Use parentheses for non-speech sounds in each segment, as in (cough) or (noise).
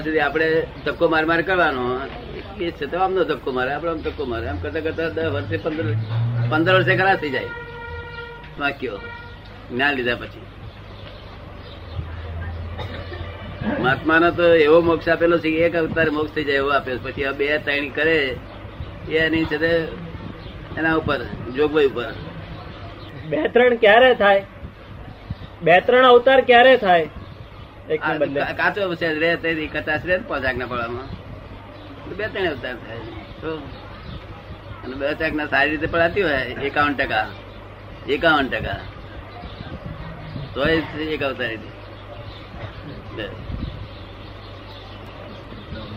સુધી આપણે ધક્કો માર માર કરવાનો. એ છે તો આમનો ધક્કો મારે, આપણે આમ ધક્કો મારે. આમ કરતા કરતા દસ વર્ષે પંદર પંદર વર્ષે ખરા થઈ જાય. વાક્યો. જ્ઞાન લીધા પછી. મહાત્માનો તો એવો મોક્ષ આપેલો છે એક અવતાર મોક્ષ થઈ જાય એવો આપેલો. પછી આ બે ત્રણ કરે એની તે એના ઉપર, જોગવાઈ ઉપર. બે ત્રણ ક્યારે થાય? બે ત્રણ અવતાર ક્યારે થાય? કાચો છે રે તે કચાશ રે ને પાંચ આજ્ઞા પડાવવામાં બે ત્રણ અવતાર થાય તો અને બે આજ્ઞા સારી રીતે પડાતી હોય એકાવન ટકા. એકાવન ટકા. તો એક અવતારી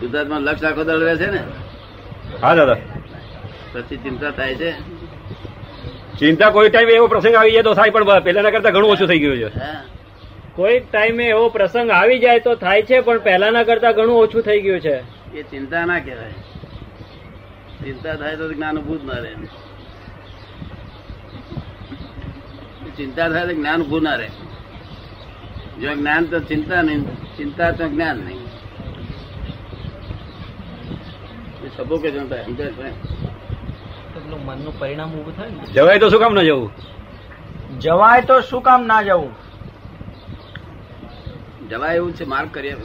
ગુજરાતમાં લક્ષ આખો દળ રહે છે ને? હા દાદા. પછી ચિંતા થાય છે? ચિંતા કોઈ ટાઈમ એવો પ્રસંગ આવી જાય તો થાય પણ પહેલાના કરતા ઘણું ઓછું થઈ ગયું છે. હા કોઈ ટાઈમે એવો પ્રસંગ આવી જાય તો થાય છે પણ પહેલાના કરતા ઘણું ઓછું થઈ ગયું છે. એ ચિંતા ના કહેવાય. ચિંતા થાય તો જ્ઞાન ઉભું જ ના રહે. ચિંતા થાય તો જ્ઞાન ઉભું ના રહે. જો જ્ઞાન તો ચિંતા નહીં ચિંતા તો જ્ઞાન નહીં. એ સબો કે જનતા સમજે છે મનનું પરિણામ ઉભું થાય જવાય તો શું કામ ન જવું? જવાય તો શું કામ ના જવું? જવાય એવું છે માર્ગ કરીએ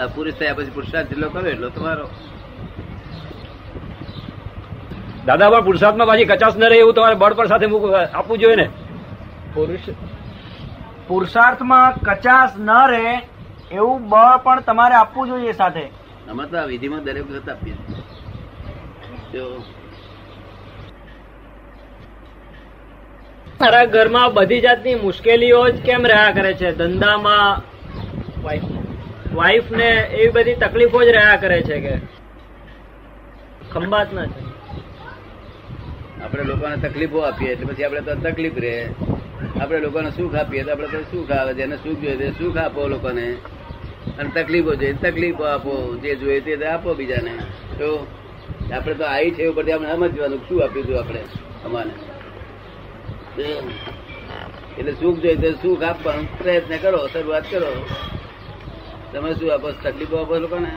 આ પુરુષ થયા પછી પુરુષાર્થ જેટલો કરો એટલો તમારો. દાદા પણ પુરુષાર્થમાં પાછી કચાશ ન રહે એવું તમારે બળ પર સાથે મૂક- આપવું જોઈએ ને? પુરુષ પુરુષાર્થમાં કચાશ ન રહે એવું બળ પણ તમારે આપવું જોઈએ સાથે. અમે તો આ વિધિમાં દરેક વખત આપીએ. મારા ઘરમાં બધી જાતની મુશ્કેલીઓ જ કેમ રહ્યા કરે છે? ધંધામાં વાઈફ ને. એવી બધી તકલીફો જ રહ્યા કરે છે કે. ખંભાત ના છે આપણે લોકોને તકલીફો આપીએ એટલે પછી આપણે તો તકલીફ રહે. આપણે લોકોને સુખ આપીએ તો આપણે તો સુખ આવે જેને સુખ જોઈએ તે સુખ આપો લોકોને. અને તકલીફો જોઈએ તકલીફો આપો. જે જોઈએ તે આપો બીજાને. તો આપણે તો આવી છે ઉપરથી આપણે સમજવાનું શું આપ્યું હતું આપણે અમાને. તો એટલે સુખ જોઈએ તો સુખ આપવાનો પ્રયત્ન કરો શરૂઆત કરો. તમે શું આપો તકલીફો આપો લોકોને?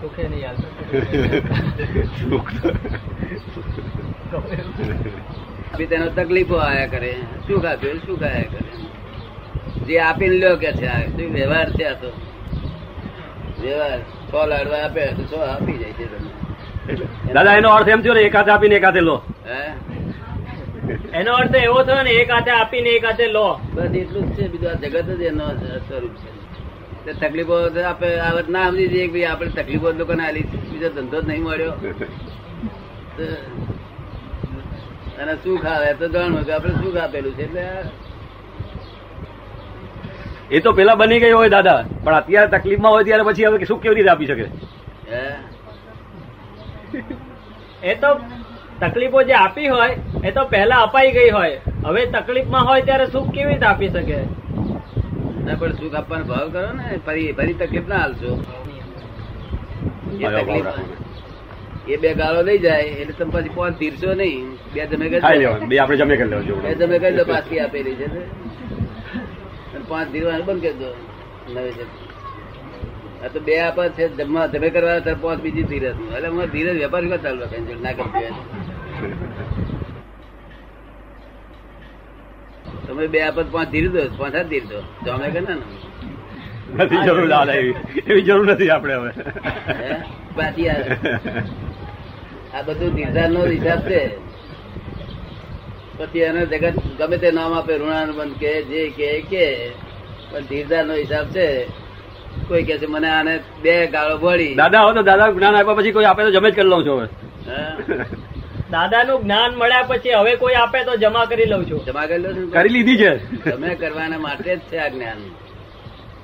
સુખે નહીં આવતું બી તેનો તકલીફો આયા કરે. સુખ આપ્યું સુખ આયા કરે. જે આપીને લ્યો કે છે આ શું વ્યવહાર છે આ તો. વ્યવહાર. છ લાડવા આપે તો છ આપી જાય છે તમને. દાદા એનો અર્થ એમ થયો ને એક હાથે આપીને એક હાથે લો. એનો અર્થ એવો થયો ને એક હાથે આપીને એક હાથે લો. બસ એટલું જ છે બીજું આ જગત જ એનો સ્વરૂપ છે. તકલીફો આપે આ ના સમજી જઈએ ભાઈ આપણે તકલીફો લોકોને આલી બીજો ધંધો જ નહીં મળ્યો. અને સુખ આવે તો જાણવું કે આપણે સુખ આપેલું છે? એટલે એ તો પેલા બની ગઈ હોય દાદા પણ અત્યારે તકલીફમાં હોય ત્યારે પછી હવે શું કેવી રીતે આપી શકે? એ તો તકલીફો જે આપી હોય એ તો પહેલા અપાઈ ગઈ હોય. હવે તકલીફમાં હોય ત્યારે સુખ કેવી રીતે આપી શકે? ના પણ સુખ આપવાનો ભાવ કરો ને ફરી ફરી તકલીફ ના હાલશો? એ બે ગાળો લઈ જાય એટલે તમે પછી કોણ તીરશો નહીં. બે ખાઈ બે આપણે જમે કરી લેવાનું બે જમે તમે કરી દો પાછી આપેલી છે. પાંચ ધીરવાનું બંધ કરી દો. નવે છે આ તો બે આપણ છે જમવા તમે કરવા ત્યારે પાંચ બીજી ધીરજ. એટલે હું ધીરજ વેપારી કા ચાલુ રાખે ના કરતી તમે બે આપત પાંચ ધીર દો પાંચ હાથ ધીર દો તો અમે કે ના નથી જરૂર દાદા એવી. એવી જરૂર નથી આપણે હવે? પાછી આ બધું ધીરધાર નો હિસાબ છે. પછી એને જગત ગમે તે નામ આપે ઋણાનુબંધ કે જે કે કે. પણ ધીરધાર નો હિસાબ છે. કોઈ કે છે મને આને બે ગાળો ભળી દાદા હો તો દાદા જ્ઞાન આપ્યા પછી કોઈ આપે તો જમે જ કરી લઉં છું હવે. હે? દાદાનું જ્ઞાન મળ્યા પછી હવે કોઈ આપે તો જમા કરી લઉં છું. જમા કરી લઉં છો કરી લીધી છે. જમે કરવાના માટે જ છે આ જ્ઞાન.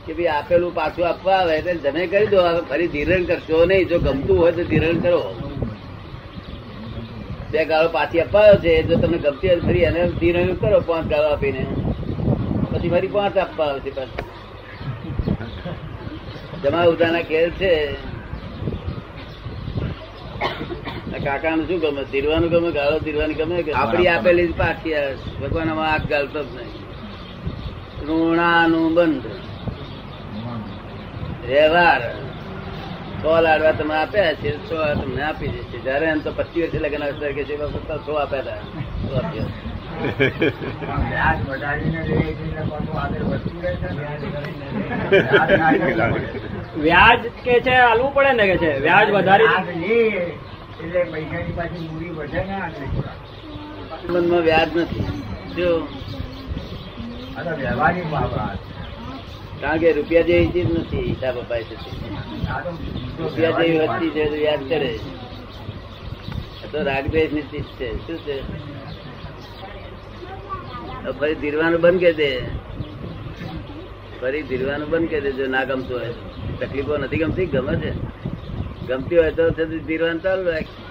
કે ભાઈ આપેલું પાછું આપવા આવે એટલે જમે કરી દો હવે ફરી ધીરણ કરશો નહીં. જો ગમતું હોય તો ધીરણ કરો. બે ગાળો પાછી અપાયો છે જો તમને ગમતી હોય ફરી એને ધીરણ કરો પાંચ ગાળો આપીને. પછી ફરી પાંચ આપવા આવશે પાછું. જમા ઉદાના કેર છે. કાકા શું ગમે? ધીરવાનું ગમે ગાળો ધીરવાની ગમે આપડી આપેલી જ પાછી ભગવાન આમાં આગ ગાળતો જ નહીં. ઋણાનુબંધ વ્યવહાર. સો લાડવા તમે આપ્યા છે સો તમને આપી દેશે જયારે એમ તો પચીસ વર્ષે લગ્ન કે છે સો આપ્યા હતા સો આપ્યા. (laughs) વ્યાજ કે છે આલવું પડે ને કે છે? વ્યાજ વધારી એટલે પૈસાની પાછી મૂડી વધે ને સંબંધમાં વ્યાજ નથી. જો. આ વ્યવહારિક બાબત કારણ કે રૂપિયા જેવી ચીજ નથી હિસાબ અપાય છે રૂપિયા જેવી વસ્તી છે તો વ્યાજ ચડે તો રાગદ્વેષની ચીજ છે. શું છે? ફરી ધીરવાનું બંધ કરી દે. ફરી ધીરવાનું બંધ કરી દે જો ના ગમતું હોય તકલીફો નથી ગમતી? ગમે છે. ગમતી હોય તો ધીરવાનું ચાલુ રાખ.